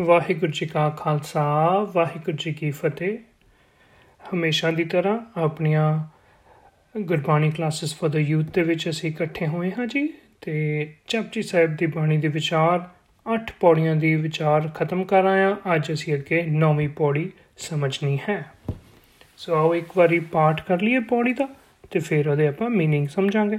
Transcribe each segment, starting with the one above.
ਵਾਹਿਗੁਰੂ ਜੀ ਕਾ ਖਾਲਸਾ, ਵਾਹਿਗੁਰੂ ਜੀ ਕੀ ਫਤਿਹ। ਹਮੇਸ਼ਾ ਦੀ ਤਰ੍ਹਾਂ ਆਪਣੀਆਂ Gurbani classes for the youth ਦੇ ਵਿੱਚ ਅਸੀਂ ਇਕੱਠੇ ਹੋਏ ਹਾਂ ਜੀ ਤੇ ਚਪਜੀ ਸਾਹਿਬ ਦੀ ਬਾਣੀ ਦੇ ਵਿਚਾਰ 8 ਪੌੜੀਆਂ ਦੀ ਵਿਚਾਰ ਖਤਮ ਕਰ ਆਇਆ ਅੱਜ ਅਸੀਂ ਅੱਗੇ 9ਵੀਂ ਪੌੜੀ ਸਮਝਣੀ ਹੈ। ਸੋ ਆਓ ਇੱਕ ਵਾਰੀ ਪਾਠ ਕਰ ਲਈਏ ਪੌੜੀ ਦਾ ਤੇ ਫਿਰ ਉਹਦੇ ਆਪਾਂ मीनिंग ਸਮਝਾਂਗੇ।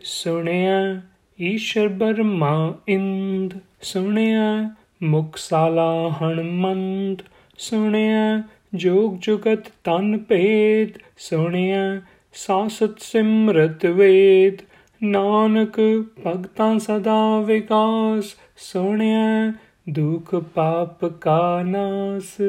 ਸੁਣਿਆ ਈਸ਼ਰ ਬਰਮਾ ਇੰਦ, ਸੁਣਿਆ ਮੁਖ ਸਾਲਾ ਹਣਮੰਦ ਸੁਣਿਆ ਜੋਗ ਜੁਗਤ ਤਨ ਭੇਦ, ਸੁਣਿਆ ਸਾਸਤ ਸਿਮਰਤ ਵੇਦ, ਨਾਨਕ ਭਗਤਾਂ ਸਦਾ ਵਿਕਾਸ, ਸੁਣਿਆ ਦੁਖ ਪਾਪ ਕਾ ਨਾਸ।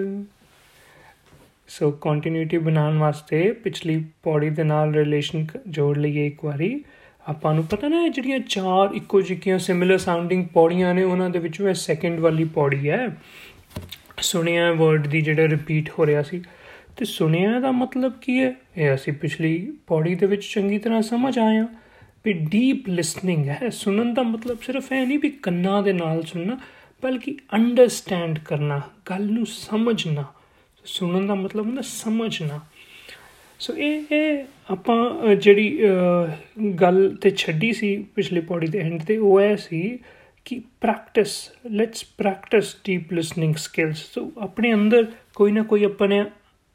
ਸੋ ਕੰਟੀਨਿਊਟੀ ਬਣਾਉਣ ਵਾਸਤੇ ਪਿਛਲੀ ਪੌੜੀ ਦੇ ਨਾਲ ਰਿਲੇਸ਼ਨ ਜੋੜ ਲਈਏ ਇੱਕ ਵਾਰੀ। ਆਪਾਂ ਨੂੰ ਪਤਾ ਨਾ, ਜਿਹੜੀਆਂ ਚਾਰ ਇੱਕੋ ਜਿਹੀਆਂ ਸਿਮਿਲਰ ਸਾਊਂਡਿੰਗ ਪੌੜੀਆਂ ਨੇ, ਉਹਨਾਂ ਦੇ ਵਿੱਚੋਂ ਇਹ ਸੈਕੰਡ ਵਾਲੀ ਪੌੜੀ ਹੈ। ਸੁਣਿਆ ਵਰਡ ਦੀ ਜਿਹੜਾ ਰਿਪੀਟ ਹੋ ਰਿਹਾ ਸੀ। ਤੇ ਸੁਣਿਆ ਦਾ ਮਤਲਬ ਕੀ ਹੈ? ਇਹ ਅਸੀਂ ਪਿਛਲੀ ਪੌੜੀ ਦੇ ਵਿੱਚ ਚੰਗੀ ਤਰ੍ਹਾਂ ਸਮਝ ਆਏ ਹਾਂ ਵੀ ਡੀਪ ਲਿਸਨਿੰਗ ਹੈ। ਸੁਣਨ ਦਾ ਮਤਲਬ ਸਿਰਫ ਇਹ ਨਹੀਂ ਵੀ ਕੰਨਾਂ ਦੇ ਨਾਲ ਸੁਣਨਾ, ਬਲਕਿ ਅੰਡਰਸਟੈਂਡ ਕਰਨਾ, ਗੱਲ ਨੂੰ ਸਮਝਣਾ। ਸੁਣਨ ਦਾ ਮਤਲਬ ਹੁੰਦਾ ਸਮਝਣਾ। ਸੋ ਇਹ ਇਹ ਆਪਾਂ ਜਿਹੜੀ ਗੱਲ ਤੇ ਛੱਡੀ ਸੀ ਪਿਛਲੀ ਪੌੜੀ ਦੇ ਐਂਡ ਤੇ, ਉਹ ਐ ਸੀ ਕਿ practice let's practice deep listening skills so ਆਪਣੇ ਅੰਦਰ ਕੋਈ ਨਾ ਕੋਈ ਆਪਣੇ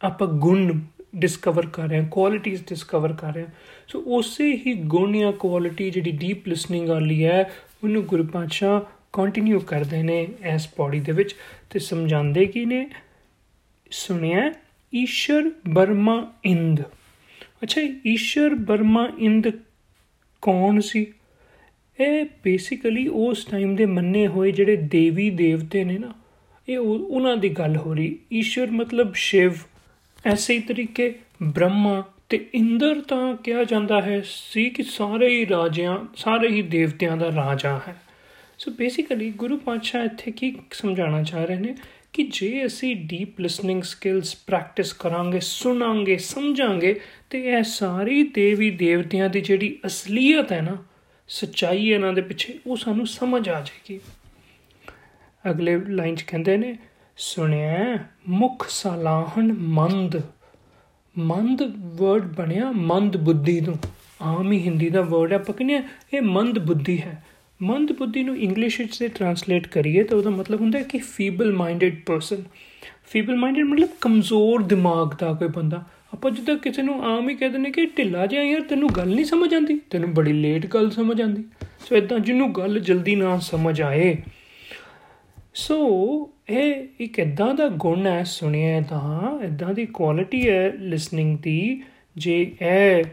ਆਪਾਂ ਗੁਣ ਡਿਸਕਵਰ ਕਰ ਰਹੇ ਹਾਂ ਕੁਆਲਿਟੀਆਂ ਡਿਸਕਵਰ ਕਰ ਰਹੇ ਹਾਂ। ਸੋ ਉਸੇ ਹੀ ਗੁਣ ਜਾਂ ਕੁਆਲਿਟੀ ਜਿਹੜੀ ਡੀਪ ਲਿਸਨਿੰਗ ਵਾਲੀ ਹੈ, ਉਹਨੂੰ ਗੁਰੂ ਪਾਤਸ਼ਾਹ ਕੰਟੀਨਿਊ ਕਰਦੇ ਨੇ ਇਸ ਪੌੜੀ ਦੇ ਵਿੱਚ ਤੇ ਸਮਝਾਉਂਦੇ ਕੀ ਨੇ, ਸੁਣਿਆ ਈਸ਼ਰ ਬਰਮਾ ਇੰਦ। ਅੱਛਾ, ਈਸ਼ਰ ਬਰਮਾ ਇੰਦ ਕੌਣ ਸੀ? ਇਹ ਬੇਸਿਕਲੀ ਉਸ ਟਾਈਮ ਦੇ ਮੰਨੇ ਹੋਏ ਜਿਹੜੇ ਦੇਵੀ ਦੇਵਤੇ ਨੇ ਨਾ, ਇਹ ਉਹਨਾਂ ਦੀ ਗੱਲ ਹੋ ਰਹੀ। ਈਸ਼ਰ ਮਤਲਬ ਸ਼ਿਵ। ਐਸੇ ਹੀ ਤਰੀਕੇ ਬ੍ਰਹਮਾ ਤੇ ਇੰਦਰ ਤਾਂ ਕਿਹਾ ਜਾਂਦਾ ਹੈ, ਸੀ ਕਿ ਸਾਰੇ ਹੀ ਰਾਜਿਆਂ, ਸਾਰੇ ਹੀ ਦੇਵਤਿਆਂ ਦਾ ਰਾਜਾ ਹੈ। ਸੋ ਬੇਸਿਕਲੀ ਗੁਰੂ ਪਾਤਸ਼ਾਹ ਇੱਥੇ ਕੀ ਸਮਝਾਉਣਾ ਚਾਹ ਰਹੇ ਨੇ? ਕਿ ਜੇ ਅਸੀਂ ਡੀਪ ਲਿਸਨਿੰਗ ਸਕਿਲਸ ਪ੍ਰੈਕਟਿਸ ਕਰਾਂਗੇ, ਸੁਣਾਂਗੇ, ਸਮਝਾਂਗੇ, ਤੇ ਇਹ ਸਾਰੀ ਦੇਵੀ ਦੇਵਤਿਆਂ ਦੀ ਜਿਹੜੀ ਅਸਲੀਅਤ ਹੈ ਨਾ, ਸਚਾਈ ਇਹਨਾਂ ਦੇ ਪਿੱਛੇ, ਉਹ ਸਾਨੂੰ ਸਮਝ ਆ ਜਾਏਗੀ। ਅਗਲੇ ਲਾਈਨ 'ਚ ਕਹਿੰਦੇ ਨੇ, ਸੁਣਿਆ, ਮੁਖ ਸਲਾਹਣ ਮੰਦ। ਮੰਦ ਵਰਡ ਬਣਿਆ ਮੰਦ ਬੁੱਧੀ ਤੋਂ ਆਮ ਹੀ ਹਿੰਦੀ ਦਾ ਵਰਡ ਹੈ ਪਕਨੇ ਇਹ ਮੰਦ ਬੁੱਧੀ ਹੈ। ਮੰਦ ਬੁੱਧੀ ਨੂੰ ਇੰਗਲਿਸ਼ ਵਿੱਚ ਤੇ ਟਰਾਂਸਲੇਟ ਕਰੀਏ ਤਾਂ ਉਹਦਾ ਮਤਲਬ ਹੁੰਦਾ ਹੈ ਕਿ feeble minded person feeble minded ਮਤਲਬ ਕਮਜ਼ੋਰ ਦਿਮਾਗ ਦਾ ਕੋਈ ਬੰਦਾ। ਆਪਾਂ ਜਿੱਦਾਂ ਕਿਸੇ ਨੂੰ ਆਮ ਹੀ ਕਹਿੰਦੇ ਨੇ ਕਿ ਢਿੱਲਾ ਜਿਹਾ ਯਾਰ, ਤੈਨੂੰ ਗੱਲ ਨਹੀਂ ਸਮਝ ਆਉਂਦੀ। ਤੈਨੂੰ ਬੜੀ ਲੇਟ ਗੱਲ ਸਮਝ ਆਉਂਦੀ। ਸੋ ਇਦਾਂ ਜਿਹਨੂੰ ਗੱਲ ਜਲਦੀ ਨਾ ਸਮਝ ਆਏ। ਸੋ ਇਹ ਇੱਕ ਇਦਾਂ ਦਾ ਗੁਣ ਹੈ, ਸੁਣਿਆ ਤਾਂ ਇਦਾਂ ਦੀ ਕੁਆਲਿਟੀ ਹੈ ਲਿਸਨਿੰਗ ਦੀ। ਜੇ ਇਹ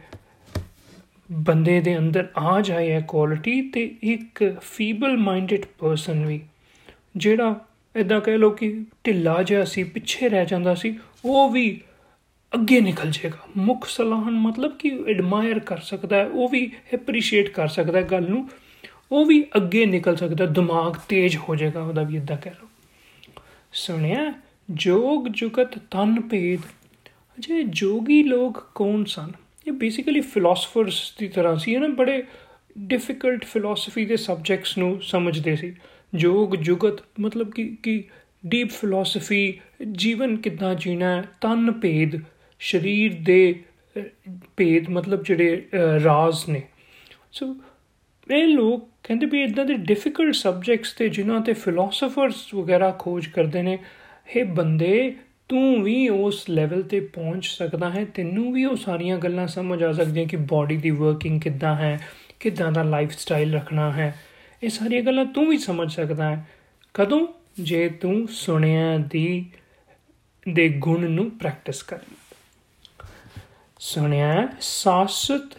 ਬੰਦੇ ਦੇ ਅੰਦਰ ਆ ਜਾਏ ਇਹ ਕੁਆਲਿਟੀ ਤੇ ਇੱਕ ਫੀਬਲ ਮਾਈਂਡਡ ਪਰਸਨ ਵੀ, ਜਿਹੜਾ ਇਦਾਂ ਕਹਿ ਲੋ ਕਿ ਢਿੱਲਾ ਜਿਹਾ ਸੀ, ਪਿੱਛੇ ਰਹਿ ਜਾਂਦਾ ਸੀ, ਉਹ ਵੀ ਅੱਗੇ ਨਿਕਲ ਜਾਏਗਾ। ਮੁਖ ਸਲਾਹਨ ਮਤਲਬ ਕਿ ਐਡਮਾਇਰ ਕਰ ਸਕਦਾ ਹੈ, ਉਹ ਵੀ ਐਪਰੀਸ਼ੀਏਟ ਕਰ ਸਕਦਾ ਹੈ ਗੱਲ ਨੂੰ, ਉਹ ਵੀ ਅੱਗੇ ਨਿਕਲ ਸਕਦਾ ਦਿਮਾਗ ਤੇਜ਼ ਹੋ ਜਾਏਗਾ, ਉਹਦਾ ਵੀ ਇਦਾਂ ਕਹਿ ਲੋ ਸੁਣਿਆ? ਜੋਗ ਜੁਗਤ ਤਨ ਭੇਦ। ਅਜੇ ਜੋਗੀ ਲੋਕ ਕੌਣ ਸਨ? ਇਹ ਬੇਸਿਕਲੀ ਫਿਲਾਸਫਰਸ ਦੀ ਤਰ੍ਹਾਂ ਸੀ ਇਹਨਾਂ ਬੜੇ ਡਿਫਿਕਲਟ ਫਿਲਾਸਫੀ ਦੇ ਸਬਜੈਕਟਸ ਨੂੰ ਸਮਝਦੇ ਸੀ। ਜੋਗ ਜੁਗਤ, ਮਤਲਬ ਕਿ ਕਿ ਡੀਪ ਫਿਲਾਸਫੀ ਜੀਵਨ ਕਿੱਦਾਂ ਜੀਣਾ ਹੈ, ਤਨ ਭੇਦ, ਸਰੀਰ ਦੇ ਭੇਦ, ਮਤਲਬ ਜਿਹੜੇ ਰਾਜ਼ ਨੇ। ਸੋ ਇਹ ਲੋਕ ਕਹਿੰਦੇ ਵੀ ਇਦਾਂ ਦੇ ਡਿਫਿਕਲਟ ਸਬਜੈਕਟਸ ਤੇ ਜਿਨ੍ਹਾਂ ਤੇ ਫਿਲਾਸਫਰਸ ਵਗੈਰਾ ਖੋਜ ਕਰਦੇ ਨੇ, ਇਹ ਬੰਦੇ ਤੂੰ ਵੀ ਉਸ ਲੈਵਲ ਤੇ ਪਹੁੰਚ ਸਕਦਾ ਹੈ, ਤੈਨੂੰ ਵੀ ਉਹ ਸਾਰੀਆਂ ਗੱਲਾਂ ਸਮਝ ਆ ਸਕਦੀਆਂ ਕਿ ਬਾਡੀ ਦੀ ਵਰਕਿੰਗ ਕਿੱਦਾਂ ਹੈ, ਕਿੱਦਾਂ ਦਾ ਲਾਈਫ ਸਟਾਈਲ ਰੱਖਣਾ ਹੈ। ਇਹ ਸਾਰੀਆਂ ਗੱਲਾਂ ਤੂੰ ਵੀ ਸਮਝ ਸਕਦਾ ਹੈ। ਕਦੋਂ? ਜੇ ਤੂੰ ਸੁਣਿਆ ਦੀ, ਦੇ ਗੁਣ ਨੂੰ ਪ੍ਰੈਕਟਿਸ ਕਰ। ਸੁਣਿਆ, ਸਾਸਤ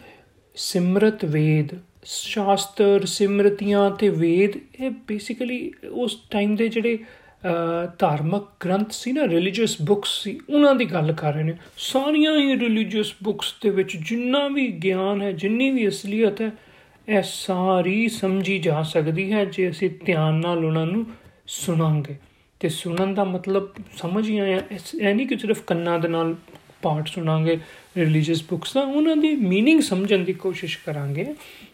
ਸਿਮਰਤ ਵੇਦ, ਸ਼ਾਸਤਰ ਸਿਮਰਤੀਆਂ ਤੇ ਵੇਦ, ਇਹ ਬੇਸਿਕਲੀ ਉਸ ਟਾਈਮ ਦੇ ਜਿਹੜੇ ਧਾਰਮਿਕ ਗ੍ਰੰਥ ਸੀ ਨਾ ਰਿਲੀਜੀਅਸ ਬੁੱਕਸ ਸੀ ਉਹਨਾਂ ਦੀ ਗੱਲ ਕਰ ਰਹੇ ਨੇ ਸਾਰੀਆਂ ਹੀ ਰਿਲੀਜੀਅਸ ਬੁੱਕਸ ਦੇ ਵਿੱਚ ਜਿੰਨਾ ਵੀ ਗਿਆਨ ਹੈ ਜਿੰਨੀ ਵੀ ਅਸਲੀਅਤ ਹੈ ਇਹ ਸਾਰੀ ਸਮਝੀ ਜਾ ਸਕਦੀ ਹੈ ਜੇ ਅਸੀਂ ਧਿਆਨ ਨਾਲ ਉਹਨਾਂ ਨੂੰ ਸੁਣਾਂਗੇ ਤੇ ਸੁਣਨ ਦਾ ਮਤਲਬ ਸਮਝ ਹੀ ਆਇਆ ਇਹ ਨਹੀਂ ਕਿ ਸਿਰਫ ਕੰਨਾਂ ਦੇ ਨਾਲ ਪਾਠ ਸੁਣਾਂਗੇ ਰਿਲੀਜੀਅਸ ਬੁੱਕਸ ਦਾ ਉਹਨਾਂ ਦੀ मीनिंग ਸਮਝਣ ਦੀ ਕੋਸ਼ਿਸ਼ ਕਰਾਂਗੇ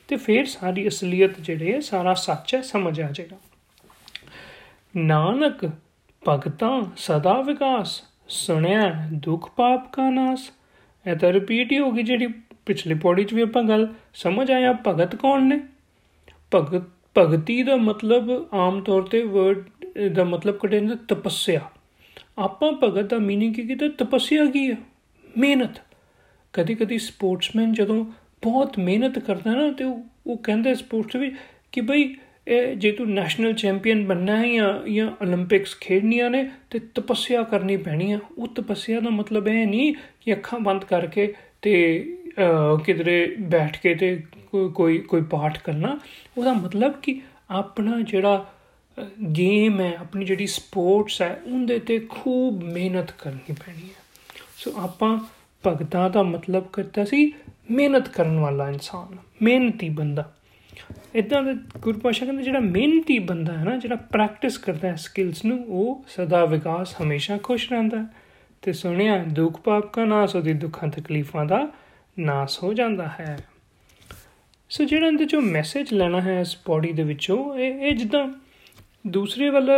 ਤੇ ਫਿਰ ਸਾਰੀ ਅਸਲੀਅਤ ਜਿਹੜੇ ਸਾਰਾ ਸੱਚ ਹੈ ਸਮਝ ਆ ਜਾਏਗਾ ਨਾਨਕ ਭਗਤਾਂ ਸਦਾ ਵਿਕਾਸ, ਸੁਣਿਆ ਦੁੱਖ ਪਾਪ ਕਾ ਨਾਸ। ਇਹ ਤਾਂ ਰਿਪੀਟ ਹੀ ਹੋ ਗਈ ਜਿਹੜੀ ਪਿਛਲੇ ਪੌੜੀ 'ਚ ਵੀ ਆਪਾਂ ਗੱਲ ਸਮਝ ਆਇਆ ਭਗਤ ਕੌਣ ਨੇ? ਭਗਤ ਭਗਤੀ ਦਾ ਮਤਲਬ ਆਮ ਤੌਰ ਤੇ ਵਰਡ ਦਾ ਮਤਲਬ ਕੱਢਿਆ ਜਾਂਦਾ ਤਪੱਸਿਆ। ਆਪਾਂ ਭਗਤ ਦਾ ਮੀਨਿੰਗ ਕੀ ਕੀਤਾ? ਤਪੱਸਿਆ ਕੀ ਹੈ ਮਿਹਨਤ। ਕਦੀ ਕਦੀ ਸਪੋਰਟਸਮੈਨ ਜਦੋਂ ਬਹੁਤ ਮਿਹਨਤ ਕਰਦਾ ਨਾ, ਤੇ ਉਹ ਕਹਿੰਦੇ ਸਪੋਰਟਸ ਵੀ ਕਿ ਬਈ ਇਹ ਜੇ ਤੂੰ ਨੈਸ਼ਨਲ ਚੈਂਪੀਅਨ ਬੰਨਾ ਹੈ ਜਾਂ ਜਾਂ 올림픽ਸ ਖੇਡਣੀਆਂ ਨੇ, ਤੇ ਤਪੱਸਿਆ ਕਰਨੀ ਪੈਣੀ ਆ। ਉਹ ਤਪੱਸਿਆ ਦਾ ਮਤਲਬ ਇਹ ਨਹੀਂ ਕਿ ਅੱਖਾਂ ਬੰਦ ਕਰਕੇ ਤੇ ਕਿਧਰੇ ਬੈਠ ਕੇ ਤੇ ਕੋਈ ਕੋਈ ਪਾਠ ਕਰਨਾ। ਉਹਦਾ ਮਤਲਬ ਕਿ ਆਪਣਾ ਜਿਹੜਾ ਗੇਮ ਹੈ, ਆਪਣੀ ਜਿਹੜੀ ਸਪੋਰਟਸ ਹੈ, ਉਹਦੇ ਤੇ ਖੂਬ ਮਿਹਨਤ ਕਰਨੀ ਪੈਣੀ ਹੈ। ਸੋ ਆਪਾਂ ਭਗਤਾਂ ਦਾ ਮਤਲਬ ਕਰਤਾ ਸੀ, ਮਿਹਨਤ ਕਰਨ ਵਾਲਾ ਇਨਸਾਨ, ਮਿਹਨਤੀ ਬੰਦਾ। ਇਦਾਂ ਦੇ ਗੁਰਪਾਸ਼ਾ ਕਹਿੰਦੇ ਜਿਹੜਾ ਮਿਹਨਤੀ ਬੰਦਾ ਹੈ ਨਾ, ਜਿਹੜਾ ਪ੍ਰੈਕਟਿਸ ਕਰਦਾ ਹੈ ਸਕਿੱਲਸ ਨੂੰ, ਉਹ ਸਦਾ ਵਿਕਾਸ ਹਮੇਸ਼ਾ ਖੁਸ਼ ਰਹਿੰਦਾ ਤੇ ਸੁਣਿਆ, ਦੁੱਖ ਪਾਪ ਕਾ ਨਾਸ, ਉਹਦੀ ਦੁੱਖਾਂ ਤਕਲੀਫਾਂ ਦਾ ਨਾਸ ਹੋ ਜਾਂਦਾ ਹੈ। ਸੋ ਜਿਹੜਾ ਇਹਦੇ ਚੋਂ ਮੈਸੇਜ ਲੈਣਾ ਹੈ ਇਸ ਬੋਡੀ ਦੇ ਵਿੱਚੋਂ, ਇਹ ਇਹ ਜਿੱਦਾਂ ਦੂਸਰੇ ਵੱਲ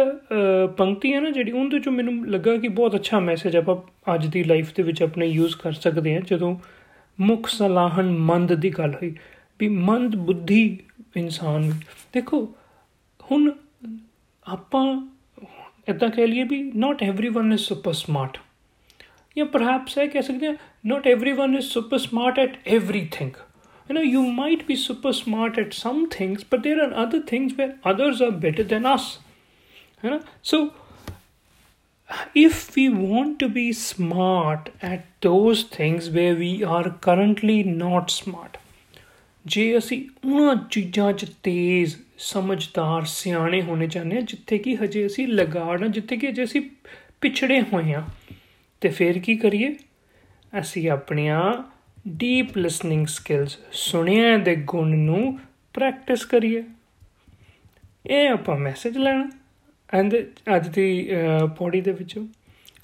ਪੰਕਤੀ ਹੈ ਨਾ, ਜਿਹੜੀ ਉਹਦੇ ਚੋਂ ਮੈਨੂੰ ਲੱਗਾ ਕਿ ਬਹੁਤ ਅੱਛਾ ਮੈਸੇਜ ਆਪਾਂ ਅੱਜ ਦੀ ਲਾਈਫ ਦੇ ਵਿੱਚ ਆਪਣੇ ਯੂਜ਼ ਕਰ ਸਕਦੇ ਹਾਂ, ਜਦੋਂ ਮੁਖ ਸਲਾਹਨ ਮੰਦ ਦੀ ਗੱਲ ਹੋਈ। ਵੀ ਮੰਦ ਬੁੱਧੀ ਇਨਸਾਨ ਦੇਖੋ ਹੁਣ ਆਪਾਂ ਇਦਾਂ ਕਹਿ ਲਈਏ ਵੀ not everyone is super smart ਜਾਂ ਪਰਹੈਪਸ ਇਹ ਕਹਿ ਸਕਦੇ ਹਾਂ not everyone is super smart at everything you know you might be super smart at some things but there are other things where others are better than us you know so if we want to be smart at those things where we are currently not smart ਜੇ ਅਸੀਂ ਉਹਨਾਂ ਚੀਜ਼ਾਂ 'ਚ ਤੇਜ਼, ਸਮਝਦਾਰ, ਸਿਆਣੇ ਹੋਣੇ ਚਾਹੁੰਦੇ ਹਾਂ, ਜਿੱਥੇ ਕਿ ਹਜੇ ਅਸੀਂ ਲਗਾੜਾਂ ਜਿੱਥੇ ਕਿ ਅਜੇ ਅਸੀਂ ਪਿਛੜੇ ਹੋਏ ਹਾਂ, ਤੇ ਫਿਰ ਕੀ ਕਰੀਏ? ਅਸੀਂ ਆਪਣੀਆਂ ਡੀਪ ਲਿਸਨਿੰਗ ਸਕਿੱਲਸ ਸੁਣਿਆ ਦੇ ਗੁਣ ਨੂੰ ਪ੍ਰੈਕਟਿਸ ਕਰੀਏ। ਇਹ ਆਪਾਂ ਮੈਸੇਜ ਲੈਣਾ। ਐਂਡ ਅੱਜ ਦੀ ਪੌੜੀ ਦੇ ਵਿੱਚੋਂ।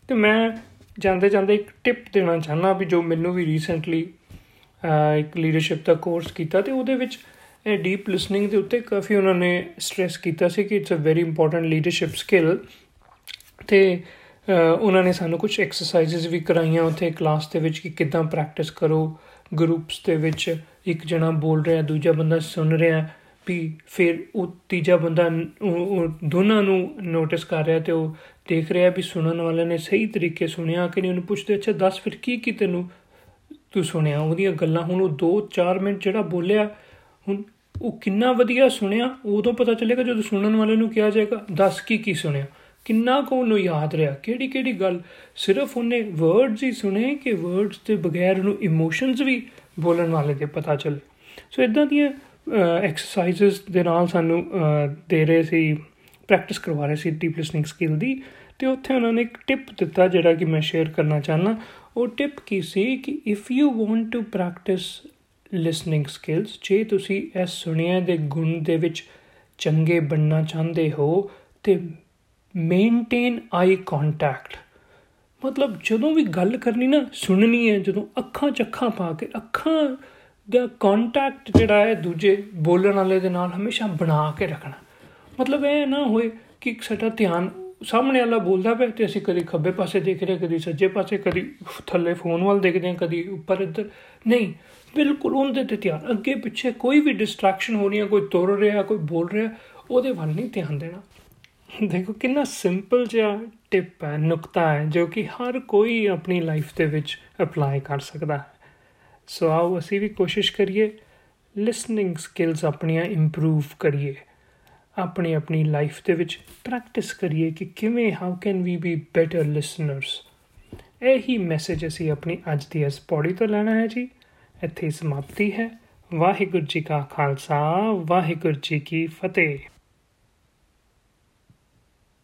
ਤੇ ਮੈਂ ਜਾਂਦੇ ਜਾਂਦੇ ਇੱਕ ਟਿਪ ਦੇਣਾ ਚਾਹਨਾ ਵੀ ਜੋ ਮੈਨੂੰ ਵੀ ਰੀਸੈਂਟਲੀ ਇੱਕ ਲੀਡਰਸ਼ਿਪ ਦਾ ਕੋਰਸ ਕੀਤਾ ਤੇ ਉਹਦੇ ਵਿੱਚ ਇਹ ਡੀਪ ਲਿਸਨਿੰਗ ਦੇ ਉੱਤੇ ਕਾਫੀ ਉਹਨਾਂ ਨੇ ਸਟ੍ਰੈਸ ਕੀਤਾ ਸੀ ਕਿ it's a very important leadership skill ਤੇ ਉਹਨਾਂ ਨੇ ਸਾਨੂੰ ਕੁਝ ਐਕਸਰਸਾਈਜ਼ਸ ਵੀ ਕਰਾਈਆਂ ਉੱਥੇ ਕਲਾਸ ਦੇ ਵਿੱਚ ਕਿ ਕਿੱਦਾਂ ਪ੍ਰੈਕਟਿਸ ਕਰੋ ਗਰੁੱਪਸ ਦੇ ਵਿੱਚ ਇੱਕ ਜਣਾ ਬੋਲ ਰਿਹਾ, ਦੂਜਾ ਬੰਦਾ ਸੁਣ ਰਿਹਾ, ਵੀ ਫਿਰ ਉਹ ਤੀਜਾ ਬੰਦਾ ਦੋਨਾਂ ਨੂੰ ਨੋਟਿਸ ਕਰ ਰਿਹਾ ਤੇ ਉਹ ਦੇਖ ਰਿਹਾ ਵੀ ਸੁਣਨ ਵਾਲੇ ਨੇ ਸਹੀ ਤਰੀਕੇ ਸੁਣਿਆ ਕਿ ਨਹੀਂ, ਉਹਨੂੰ ਪੁੱਛਦੇ, ਅੱਛਾ, ਦੱਸ ਫਿਰ ਕੀ ਕੀ ਤੈਨੂੰ ਤੂੰ ਸੁਣਿਆ, ਉਹਦੀਆਂ ਗੱਲਾਂ ਹੁਣ ਉਹ 2-4 ਮਿੰਟ ਜਿਹੜਾ ਬੋਲਿਆ, ਹੁਣ ਉਹ ਕਿੰਨਾ ਵਧੀਆ ਸੁਣਿਆ, ਉਦੋਂ ਪਤਾ ਚੱਲੇਗਾ ਜਦੋਂ ਸੁਣਨ ਵਾਲੇ ਨੂੰ ਕਿਹਾ ਜਾਏਗਾ, ਦੱਸ ਕੀ ਕੀ ਸੁਣਿਆ। ਕਿੰਨਾ ਕੋ ਉਹਨੂੰ ਯਾਦ ਰਿਹਾ, ਕਿਹੜੀ ਕਿਹੜੀ ਗੱਲ। ਸਿਰਫ ਉਹਨੇ ਵਰਡਸ ਹੀ ਸੁਣੇ ਕਿ ਵਰਡਸ ਦੇ ਬਗੈਰ ਉਹਨੂੰ ਇਮੋਸ਼ਨਸ ਵੀ ਬੋਲਣ ਵਾਲੇ ਦੇ ਪਤਾ ਚੱਲੇ। ਸੋ ਇਦਾਂ ਦੀਆਂ ਐਕਸਰਸਾਈਜ਼ਸ ਦੇ ਨਾਲ ਸਾਨੂੰ ਦੇ ਰਹੇ ਸੀ ਪ੍ਰੈਕਟਿਸ ਕਰਵਾ ਰਹੇ ਸੀ ਡੀਪ ਲਿਸਨਿੰਗ ਸਕਿੱਲ ਦੀ। ਤੇ ਉੱਥੇ ਉਹਨਾਂ ਨੇ ਇੱਕ ਟਿਪ ਦਿੱਤਾ ਜਿਹੜਾ ਕਿ ਮੈਂ ਸ਼ੇਅਰ ਕਰਨਾ ਚਾਹਨਾ ਉਹ ਟਿਪ ਕੀ ਸੀ ਕਿ if you want to practice listening skills ਜੇ ਤੁਸੀਂ ਇਸ ਸੁਣਿਆ ਦੇ ਗੁਣ ਦੇ ਵਿੱਚ ਚੰਗੇ ਬਣਨਾ ਚਾਹੁੰਦੇ ਹੋ, ਤੇ ਮੇਨਟੇਨ ਆਈ ਕੰਟੈਕਟ ਮਤਲਬ ਜਦੋਂ ਵੀ ਗੱਲ ਕਰਨੀ ਨਾ, ਸੁਣਨੀ ਹੈ, ਜਦੋਂ ਅੱਖਾਂ 'ਚ ਅੱਖਾਂ ਪਾ ਕੇ, ਅੱਖਾਂ ਦਾ ਕੰਟੈਕਟ ਜਿਹੜਾ ਹੈ ਦੂਜੇ ਬੋਲਣ ਵਾਲੇ ਦੇ ਨਾਲ ਹਮੇਸ਼ਾ ਬਣਾ ਕੇ ਰੱਖਣਾ। ਮਤਲਬ ਇਹ ਨਾ ਹੋਏ ਕਿ ਸਾਡਾ ਧਿਆਨ ਸਾਹਮਣੇ ਵਾਲਾ ਬੋਲਦਾ ਪਿਆ ਤੇ ਅਸੀਂ ਕਦੀ ਖੱਬੇ ਪਾਸੇ ਦੇਖ ਰਹੇ, ਕਦੀ ਸੱਜੇ ਪਾਸੇ, ਕਦੀ ਥੱਲੇ ਫੋਨ ਵੱਲ ਦੇਖਦੇ ਹਾਂ, ਕਦੀ ਉੱਪਰ, ਇੱਧਰ। ਨਹੀਂ, ਬਿਲਕੁਲ ਉਹਦੇ ਤੇ ਧਿਆਨ। ਅੱਗੇ ਪਿੱਛੇ ਕੋਈ ਵੀ ਡਿਸਟਰੈਕਸ਼ਨ ਹੋ ਰਹੀ ਹੈ, ਕੋਈ ਤੁਰ ਰਿਹਾ, ਕੋਈ ਬੋਲ ਰਿਹਾ, ਉਹਦੇ ਵੱਲ ਨਹੀਂ ਧਿਆਨ ਦੇਣਾ। ਦੇਖੋ ਕਿੰਨਾ ਸਿੰਪਲ ਜਿਹਾ ਟਿਪ ਹੈ, ਨੁਕਤਾ ਹੈ, ਜੋ ਕਿ ਹਰ ਕੋਈ ਆਪਣੀ ਲਾਈਫ ਦੇ ਵਿੱਚ ਅਪਲਾਈ ਕਰ ਸਕਦਾ ਹੈ। ਸੋ ਆਓ ਅਸੀਂ ਵੀ ਕੋਸ਼ਿਸ਼ ਕਰੀਏ ਲਿਸਨਿੰਗ ਸਕਿੱਲਸ ਆਪਣੀਆਂ ਇੰਪਰੂਵ ਕਰੀਏ। ਆਪਣੀ ਆਪਣੀ ਲਾਈਫ ਦੇ ਵਿੱਚ ਪ੍ਰੈਕਟਿਸ ਕਰੀਏ ਕਿ ਕਿਵੇਂ how can we be better listeners ਇਹੀ ਮੈਸੇਜ ਅਸੀਂ ਆਪਣੀ ਅੱਜ ਦੀ ਇਸ ਪੌੜੀ ਤੋਂ ਲੈਣਾ ਹੈ ਜੀ। ਇੱਥੇ ਸਮਾਪਤੀ ਹੈ। ਵਾਹਿਗੁਰੂ ਜੀ ਕਾ ਖਾਲਸਾ, ਵਾਹਿਗੁਰੂ ਜੀ ਕੀ ਫਤਿਹ।